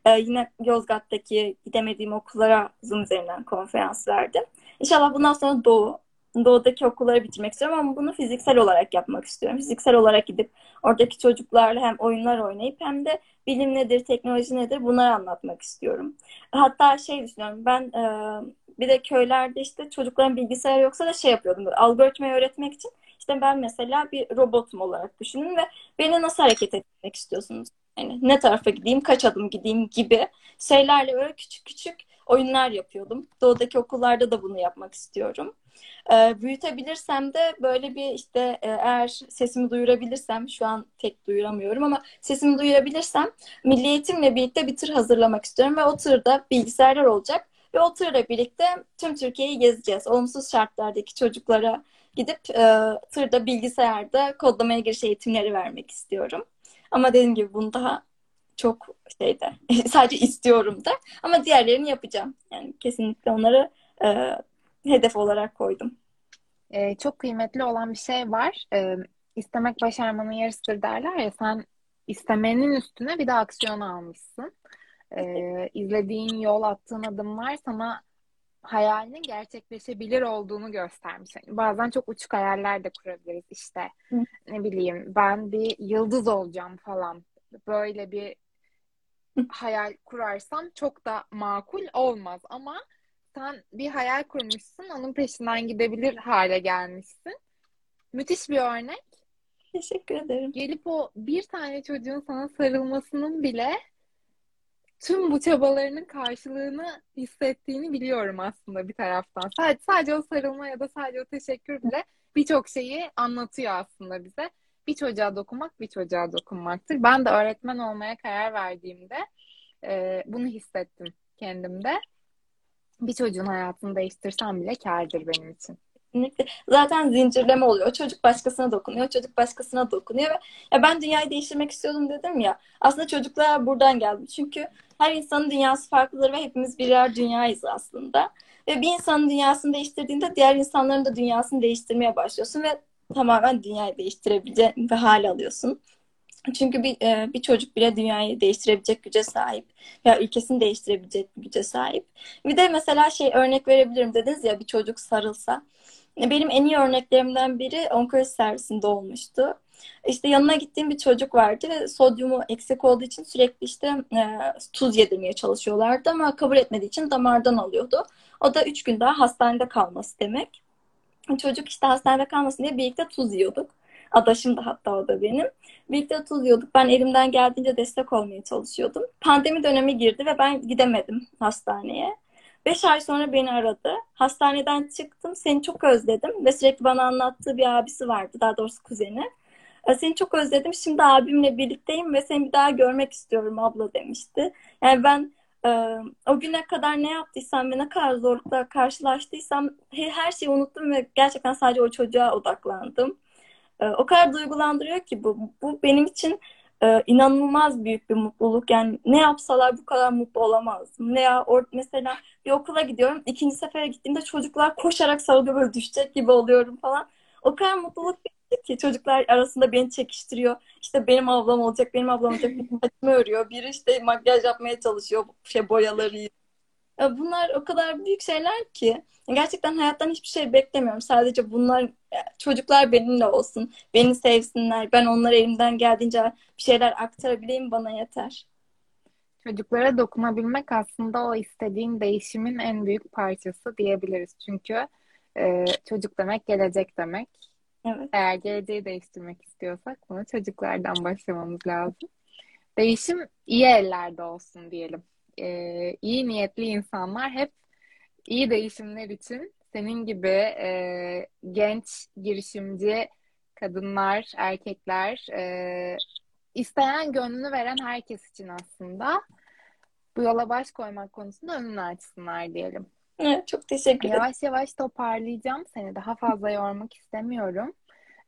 E, yine Yozgat'taki gidemediğim okullara Zoom üzerinden konferans verdim. İnşallah bundan sonra Doğu, Doğu'daki okulları bitirmek istiyorum ama bunu fiziksel olarak yapmak istiyorum. Fiziksel olarak gidip oradaki çocuklarla hem oyunlar oynayıp hem de bilim nedir, teknoloji nedir bunları anlatmak istiyorum. Hatta şey düşünüyorum ben e, bir de köylerde işte çocukların bilgisayarı yoksa da şey yapıyordum. Algoritmayı öğretmek için işte ben mesela bir robotum olarak düşünün ve beni nasıl hareket etmek istiyorsunuz? Yani ne tarafa gideyim, kaç adım gideyim gibi şeylerle böyle küçük küçük oyunlar yapıyordum. Doğudaki okullarda da bunu yapmak istiyorum. Ee, büyütebilirsem de böyle bir işte e, eğer sesimi duyurabilirsem şu an pek duyuramıyorum ama sesimi duyurabilirsem milli eğitimle birlikte bir tır hazırlamak istiyorum ve o tırda bilgisayarlar olacak ve o tırla birlikte tüm Türkiye'yi gezeceğiz. Olumsuz şartlardaki çocuklara gidip e, tırda bilgisayarda kodlamaya giriş eğitimleri vermek istiyorum. Ama dediğim gibi bunu daha çok şeyde sadece istiyorum da ama diğerlerini yapacağım. Yani kesinlikle onları e, hedef olarak koydum. Ee, çok kıymetli olan bir şey var. Ee, istemek başarmanın yarısıdır derler ya sen istemenin üstüne bir de aksiyon almışsın. Ee, izlediğin yol, attığın adımlar sana hayalinin gerçekleşebilir olduğunu göstermiş. Yani bazen çok uçuk hayaller de kurabiliriz işte. Hı. Ne bileyim ben bir yıldız olacağım falan. Böyle bir hayal kurarsam çok da makul olmaz ama sen bir hayal kurmuşsun, onun peşinden gidebilir hale gelmişsin. Müthiş bir örnek. Teşekkür ederim. Gelip o bir tane çocuğun sana sarılmasının bile tüm bu çabalarının karşılığını hissettiğini biliyorum aslında bir taraftan. Sadece, sadece o sarılma ya da sadece o teşekkür bile birçok şeyi anlatıyor aslında bize. Bir çocuğa dokunmak bir çocuğa dokunmaktır. Ben de öğretmen olmaya karar verdiğimde e, bunu hissettim kendimde. Bir çocuğun hayatını değiştirsem bile kârdır benim için. Zaten zincirleme oluyor. Çocuk başkasına dokunuyor, çocuk başkasına dokunuyor ve ya ben dünyayı değiştirmek istiyordum dedim ya. Aslında çocuklar buradan geldi. Çünkü her insanın dünyası farklıdır ve hepimiz birer dünyayız aslında. Ve bir insanın dünyasını değiştirdiğinde diğer insanların da dünyasını değiştirmeye başlıyorsun ve tamamen dünyayı değiştirebileceğin bir hal alıyorsun. Çünkü bir, e, bir çocuk bile dünyayı değiştirebilecek güce sahip veya ülkesini değiştirebilecek güce sahip. Bir de mesela şey örnek verebilirim dediniz ya bir çocuk sarılsa. Benim en iyi örneklerimden biri onkoloji servisinde olmuştu. İşte yanına gittiğim bir çocuk vardı ve sodyumu eksik olduğu için sürekli işte e, tuz yedirmeye çalışıyorlardı ama kabul etmediği için damardan alıyordu. O da üç gün daha hastanede kalması demek. Çocuk işte hastanede kalmasın diye birlikte tuz yiyorduk. Adaşım da hatta o da benim. Birlikte tuz yiyorduk. Ben elimden geldiğince destek olmaya çalışıyordum. Pandemi dönemi girdi ve ben gidemedim hastaneye. Beş ay sonra beni aradı. Hastaneden çıktım. Seni çok özledim. Ve sürekli bana anlattığı bir abisi vardı. Daha doğrusu kuzeni. E, seni çok özledim. Şimdi abimle birlikteyim ve seni bir daha görmek istiyorum abla demişti. Yani ben e, o güne kadar ne yaptıysam ve ne kadar zorlukla karşılaştıysam her şeyi unuttum ve gerçekten sadece o çocuğa odaklandım. E, o kadar duygulandırıyor ki bu. Bu benim için e, inanılmaz büyük bir mutluluk. Yani ne yapsalar bu kadar mutlu olamazdım. Ne ya or mesela bir okula gidiyorum. ikinci sefere gittiğimde çocuklar koşarak sarılıyor böyle düşecek gibi oluyorum falan. O kadar mutluluk ki çocuklar arasında beni çekiştiriyor. İşte benim ablam olacak, benim ablam olacak. Biri saçımı örüyor. Biri işte makyaj yapmaya çalışıyor. Şey boyaları. Bunlar o kadar büyük şeyler ki. Gerçekten hayattan hiçbir şey beklemiyorum. Sadece bunlar çocuklar benimle olsun. Beni sevsinler. Ben onlara elimden geldiğince bir şeyler aktarabileyim bana yeter. Çocuklara dokunabilmek aslında o istediğin değişimin en büyük parçası diyebiliriz. Çünkü e, çocuk demek gelecek demek. Evet. Eğer geleceği değiştirmek istiyorsak bunu çocuklardan başlamamız lazım. Değişim iyi ellerde olsun diyelim. E, iyi niyetli insanlar hep iyi değişimler için senin gibi e, genç girişimci kadınlar, erkekler, e, isteyen gönlünü veren herkes için aslında bu yola baş koymak konusunda önünü açsınlar diyelim. Evet, çok teşekkür ederim. Yavaş yavaş toparlayacağım seni. Daha fazla yormak istemiyorum.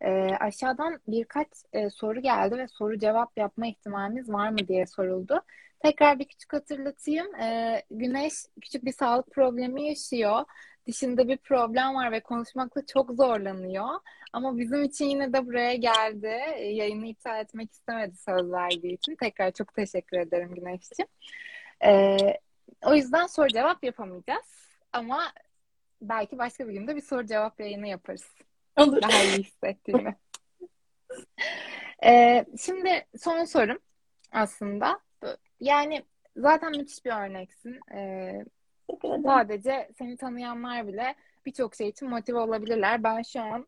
E, aşağıdan birkaç e, soru geldi ve soru cevap yapma ihtimalimiz var mı diye soruldu. Tekrar bir küçük hatırlatayım. E, Güneş küçük bir sağlık problemi yaşıyor. Dişinde bir problem var ve konuşmakta çok zorlanıyor. Ama bizim için yine de buraya geldi. E, yayını iptal etmek istemedi söz verdiği için. Tekrar çok teşekkür ederim Güneş'ciğim. E, o yüzden soru cevap yapamayacağız. Ama belki başka bir günde bir soru cevap yayını yaparız. Olur. Daha iyi hissettiğimi. ee, şimdi son sorum aslında. Yani zaten müthiş bir örneksin. Ee, sadece seni tanıyanlar bile birçok şey için motive olabilirler. Ben şu an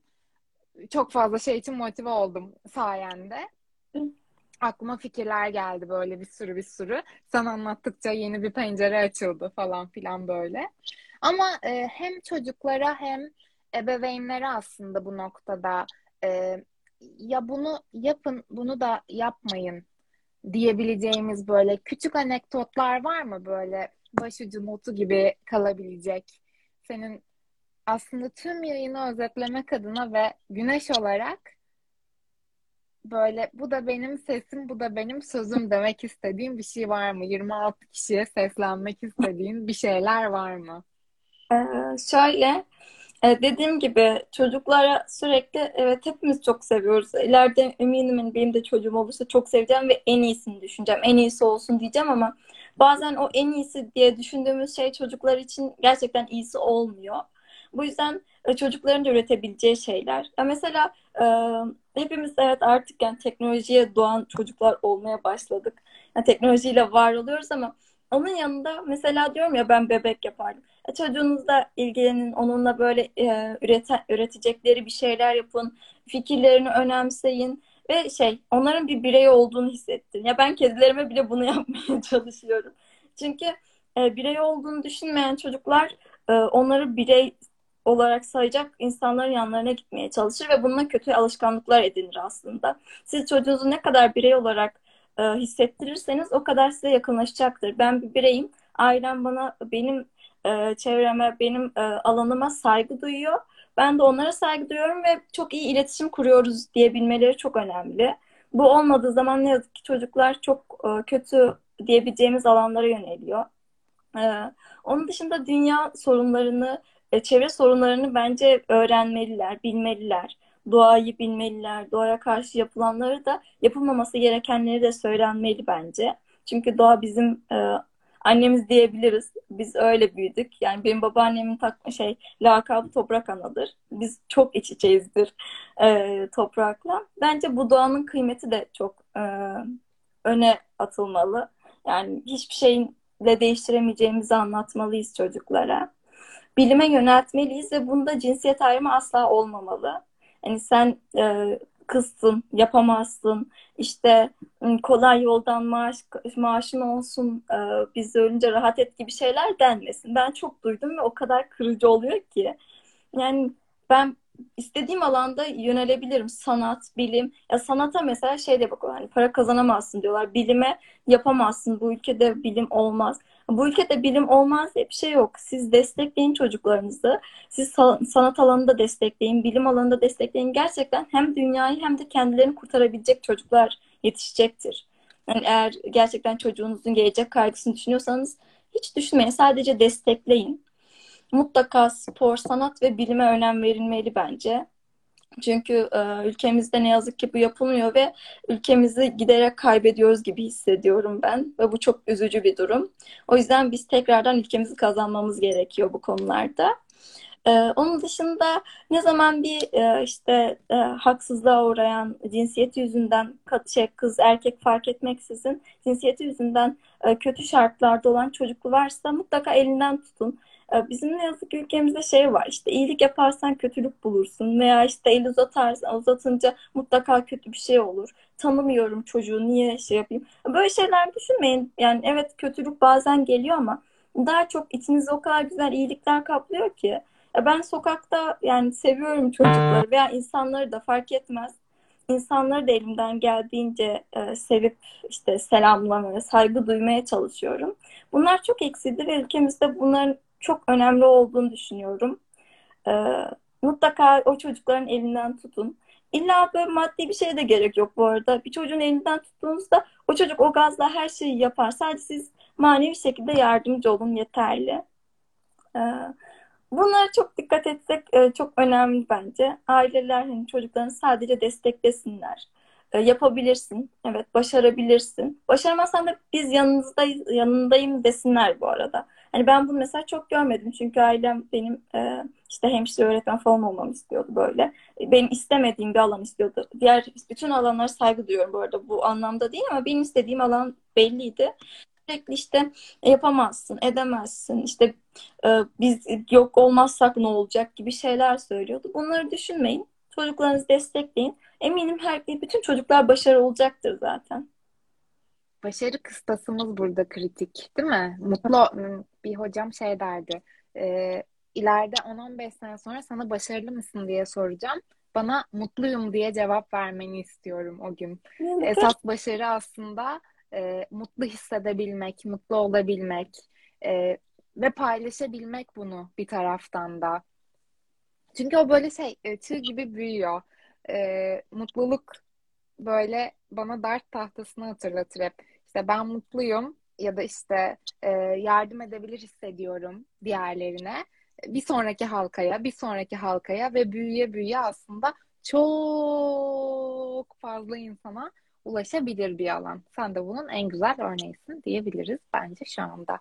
çok fazla şey için motive oldum sayende. Aklıma fikirler geldi böyle bir sürü bir sürü. Sana anlattıkça yeni bir pencere açıldı falan filan böyle. Ama e, hem çocuklara hem ebeveynlere aslında bu noktada e, ya bunu yapın, bunu da yapmayın diyebileceğimiz böyle küçük anekdotlar var mı böyle başucu notu gibi kalabilecek? Senin aslında tüm yayını özetlemek adına ve güneş olarak böyle bu da benim sesim, bu da benim sözüm demek istediğin bir şey var mı? 26 kişiye seslenmek istediğin bir şeyler var mı? Ee, şöyle e, dediğim gibi çocuklara sürekli evet hepimiz çok seviyoruz. İleride eminim hani benim de çocuğum olursa çok seveceğim ve en iyisini düşüneceğim. En iyisi olsun diyeceğim ama bazen o en iyisi diye düşündüğümüz şey çocuklar için gerçekten iyisi olmuyor. Bu yüzden e, çocukların da üretebileceği şeyler. Ya mesela e, hepimiz evet artık yani teknolojiye doğan çocuklar olmaya başladık. Yani teknolojiyle var oluyoruz ama onun yanında mesela diyorum ya ben bebek yapardım. E, çocuğunuzla ilgilenin, onunla böyle e, üreten, üretecekleri bir şeyler yapın, fikirlerini önemseyin ve şey onların bir birey olduğunu hissettirin. Ya ben kedilerime bile bunu yapmaya çalışıyorum. Çünkü e, birey olduğunu düşünmeyen çocuklar e, onları birey olarak sayacak insanların yanlarına gitmeye çalışır ve bununla kötü alışkanlıklar edinir aslında. Siz çocuğunuzu ne kadar birey olarak e, hissettirirseniz o kadar size yakınlaşacaktır. Ben bir bireyim. Ailem bana benim e, çevreme, benim e, alanıma saygı duyuyor. Ben de onlara saygı duyuyorum ve çok iyi iletişim kuruyoruz diyebilmeleri çok önemli. Bu olmadığı zaman ne yazık ki çocuklar çok e, kötü diyebileceğimiz alanlara yöneliyor. E, onun dışında dünya sorunlarını, e, çevre sorunlarını bence öğrenmeliler, bilmeliler. Doğayı bilmeliler, doğaya karşı yapılanları da yapılmaması gerekenleri de söylenmeli bence. Çünkü doğa bizim e, annemiz diyebiliriz. Biz öyle büyüdük. Yani benim babaannemin takma şey lakabı toprak anadır. Biz çok iç içeyizdir e, toprakla. Bence bu doğanın kıymeti de çok e, öne atılmalı. Yani hiçbir şeyle değiştiremeyeceğimizi anlatmalıyız çocuklara. Bilime yöneltmeliyiz ve bunda cinsiyet ayrımı asla olmamalı. Yani sen e, kızsın, yapamazsın, işte kolay yoldan maaş maaşın olsun, biz ölünce rahat et gibi şeyler denmesin. Ben çok duydum ve o kadar kırıcı oluyor ki. Yani ben istediğim alanda yönelebilirim. Sanat, bilim. Ya sanata mesela şey de bakıyor. Hani para kazanamazsın diyorlar. Bilime yapamazsın. Bu ülkede bilim olmaz. Bu ülkede bilim olmaz diye bir şey yok. Siz destekleyin çocuklarınızı. Siz sanat alanında destekleyin, bilim alanında destekleyin. Gerçekten hem dünyayı hem de kendilerini kurtarabilecek çocuklar yetişecektir. Yani eğer gerçekten çocuğunuzun gelecek kaygısını düşünüyorsanız hiç düşünmeyin. Sadece destekleyin. Mutlaka spor, sanat ve bilime önem verilmeli bence. Çünkü e, ülkemizde ne yazık ki bu yapılmıyor ve ülkemizi giderek kaybediyoruz gibi hissediyorum ben ve bu çok üzücü bir durum. O yüzden biz tekrardan ülkemizi kazanmamız gerekiyor bu konularda. Ee, onun dışında ne zaman bir e, işte e, haksızlığa uğrayan cinsiyeti yüzünden şey, kız erkek fark etmeksizin cinsiyeti yüzünden e, kötü şartlarda olan çocuk varsa mutlaka elinden tutun. Ee, bizim ne yazık ki ülkemizde şey var işte iyilik yaparsan kötülük bulursun veya işte el uzatarsan uzatınca mutlaka kötü bir şey olur. Tanımıyorum çocuğu niye şey yapayım. Böyle şeyler düşünmeyin. Yani evet kötülük bazen geliyor ama daha çok içinizi o kadar güzel iyilikler kaplıyor ki. Ben sokakta yani seviyorum çocukları veya insanları da fark etmez. İnsanları da elimden geldiğince e, sevip işte selamlamaya, saygı duymaya çalışıyorum. Bunlar çok eksildi ve ülkemizde bunların çok önemli olduğunu düşünüyorum. Ee, mutlaka o çocukların elinden tutun. İlla böyle maddi bir şeye de gerek yok bu arada. Bir çocuğun elinden tuttuğunuzda o çocuk o gazla her şeyi yapar. Sadece siz manevi şekilde yardımcı olun yeterli. Ee, bunlara çok dikkat etsek e, çok önemli bence. Aileler hani çocuklarını sadece desteklesinler. E, yapabilirsin. Evet, başarabilirsin. Başaramazsan da biz yanınızdayız, yanındayım desinler bu arada. Hani ben bunu mesela çok görmedim. Çünkü ailem benim e, işte hemşire öğretmen falan olmamı istiyordu böyle. Benim istemediğim bir alan istiyordu. Diğer bütün alanlara saygı duyuyorum bu arada. Bu anlamda değil ama benim istediğim alan belliydi. Sürekli işte e, yapamazsın, edemezsin, işte e, biz yok olmazsak ne olacak gibi şeyler söylüyordu. Bunları düşünmeyin. Çocuklarınızı destekleyin. Eminim her bütün çocuklar başarılı olacaktır zaten. Başarı kıstasımız burada kritik, değil mi? Mutlu bir hocam şey derdi. E, ileride 10-15 sene sonra sana başarılı mısın diye soracağım. Bana mutluyum diye cevap vermeni istiyorum o gün. Esas başarı aslında e, mutlu hissedebilmek, mutlu olabilmek e, ve paylaşabilmek bunu bir taraftan da. Çünkü o böyle şey e, gibi büyüyor. E, mutluluk böyle bana dert tahtasını hatırlatır hep. İşte ben mutluyum ya da işte e, yardım edebilir hissediyorum diğerlerine. Bir sonraki halkaya, bir sonraki halkaya ve büyüye büyüye aslında çok fazla insana ulaşabilir bir alan. Sen de bunun en güzel örneğisin diyebiliriz bence şu anda.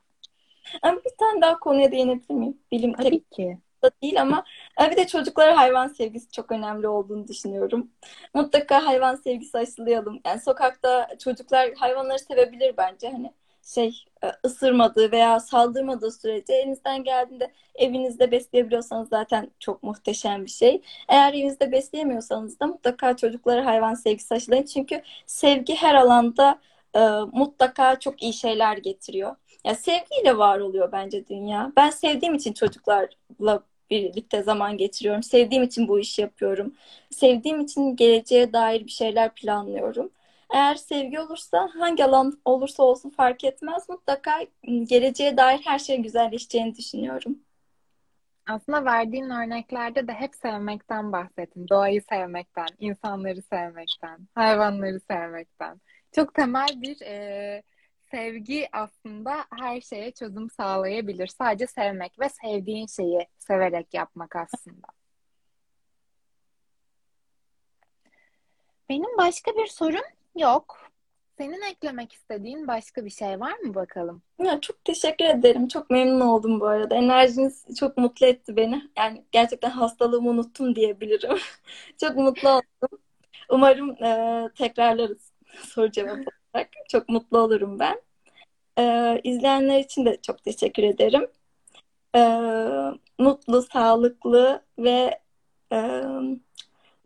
Ama bir tane daha konuya değinebilir miyim? Bilim Tabii ki. Da değil ama bir de çocuklara hayvan sevgisi çok önemli olduğunu düşünüyorum. Mutlaka hayvan sevgisi aşılayalım. Yani sokakta çocuklar hayvanları sevebilir bence. Hani şey e, ısırmadığı veya saldırmadığı sürece elinizden geldiğinde evinizde besleyebiliyorsanız zaten çok muhteşem bir şey. Eğer evinizde besleyemiyorsanız da mutlaka çocuklara hayvan sevgisi aşılayın. Çünkü sevgi her alanda e, mutlaka çok iyi şeyler getiriyor. Ya sevgiyle var oluyor bence dünya. Ben sevdiğim için çocuklarla birlikte zaman geçiriyorum. Sevdiğim için bu işi yapıyorum. Sevdiğim için geleceğe dair bir şeyler planlıyorum. Eğer sevgi olursa hangi alan olursa olsun fark etmez. Mutlaka ıı, geleceğe dair her şey güzelleşeceğini düşünüyorum. Aslında verdiğin örneklerde de hep sevmekten bahsettin. Doğayı sevmekten, insanları sevmekten, hayvanları sevmekten. Çok temel bir e, sevgi aslında her şeye çözüm sağlayabilir. Sadece sevmek ve sevdiğin şeyi severek yapmak aslında. Benim başka bir sorum yok. Senin eklemek istediğin başka bir şey var mı bakalım? Ya çok teşekkür ederim. Çok memnun oldum bu arada. Enerjiniz çok mutlu etti beni. Yani gerçekten hastalığımı unuttum diyebilirim. Çok mutlu oldum. Umarım e, tekrarlarız soru cevap olarak. Çok mutlu olurum ben. E, izleyenler için de çok teşekkür ederim. E, mutlu, sağlıklı ve e,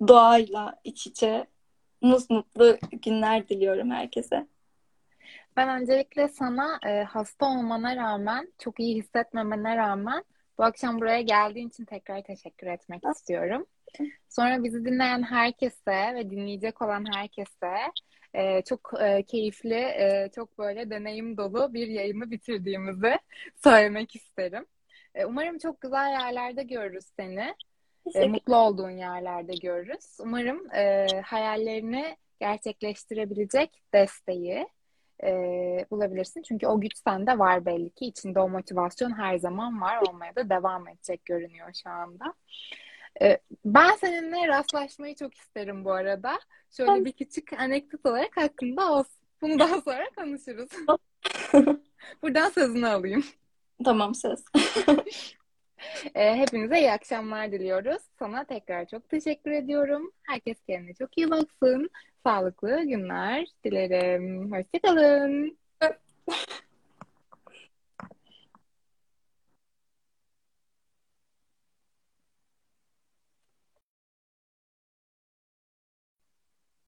doğayla iç içe mutlu günler diliyorum herkese. Ben öncelikle sana e, hasta olmana rağmen, çok iyi hissetmemene rağmen bu akşam buraya geldiğin için tekrar teşekkür etmek istiyorum. Sonra bizi dinleyen herkese ve dinleyecek olan herkese e, çok e, keyifli, e, çok böyle deneyim dolu bir yayını bitirdiğimizi söylemek isterim. E, umarım çok güzel yerlerde görürüz seni. E, mutlu olduğun yerlerde görürüz. Umarım e, hayallerini gerçekleştirebilecek desteği e, bulabilirsin. Çünkü o güç sende var belli ki. İçinde o motivasyon her zaman var. Olmaya da devam edecek görünüyor şu anda. E, ben seninle rastlaşmayı çok isterim bu arada. Şöyle bir küçük anekdot olarak hakkında olsun. Bunu daha sonra konuşuruz. Buradan sözünü alayım. Tamam söz. E, hepinize iyi akşamlar diliyoruz. Sana tekrar çok teşekkür ediyorum. Herkes kendine çok iyi baksın. Sağlıklı günler dilerim. Hoşçakalın.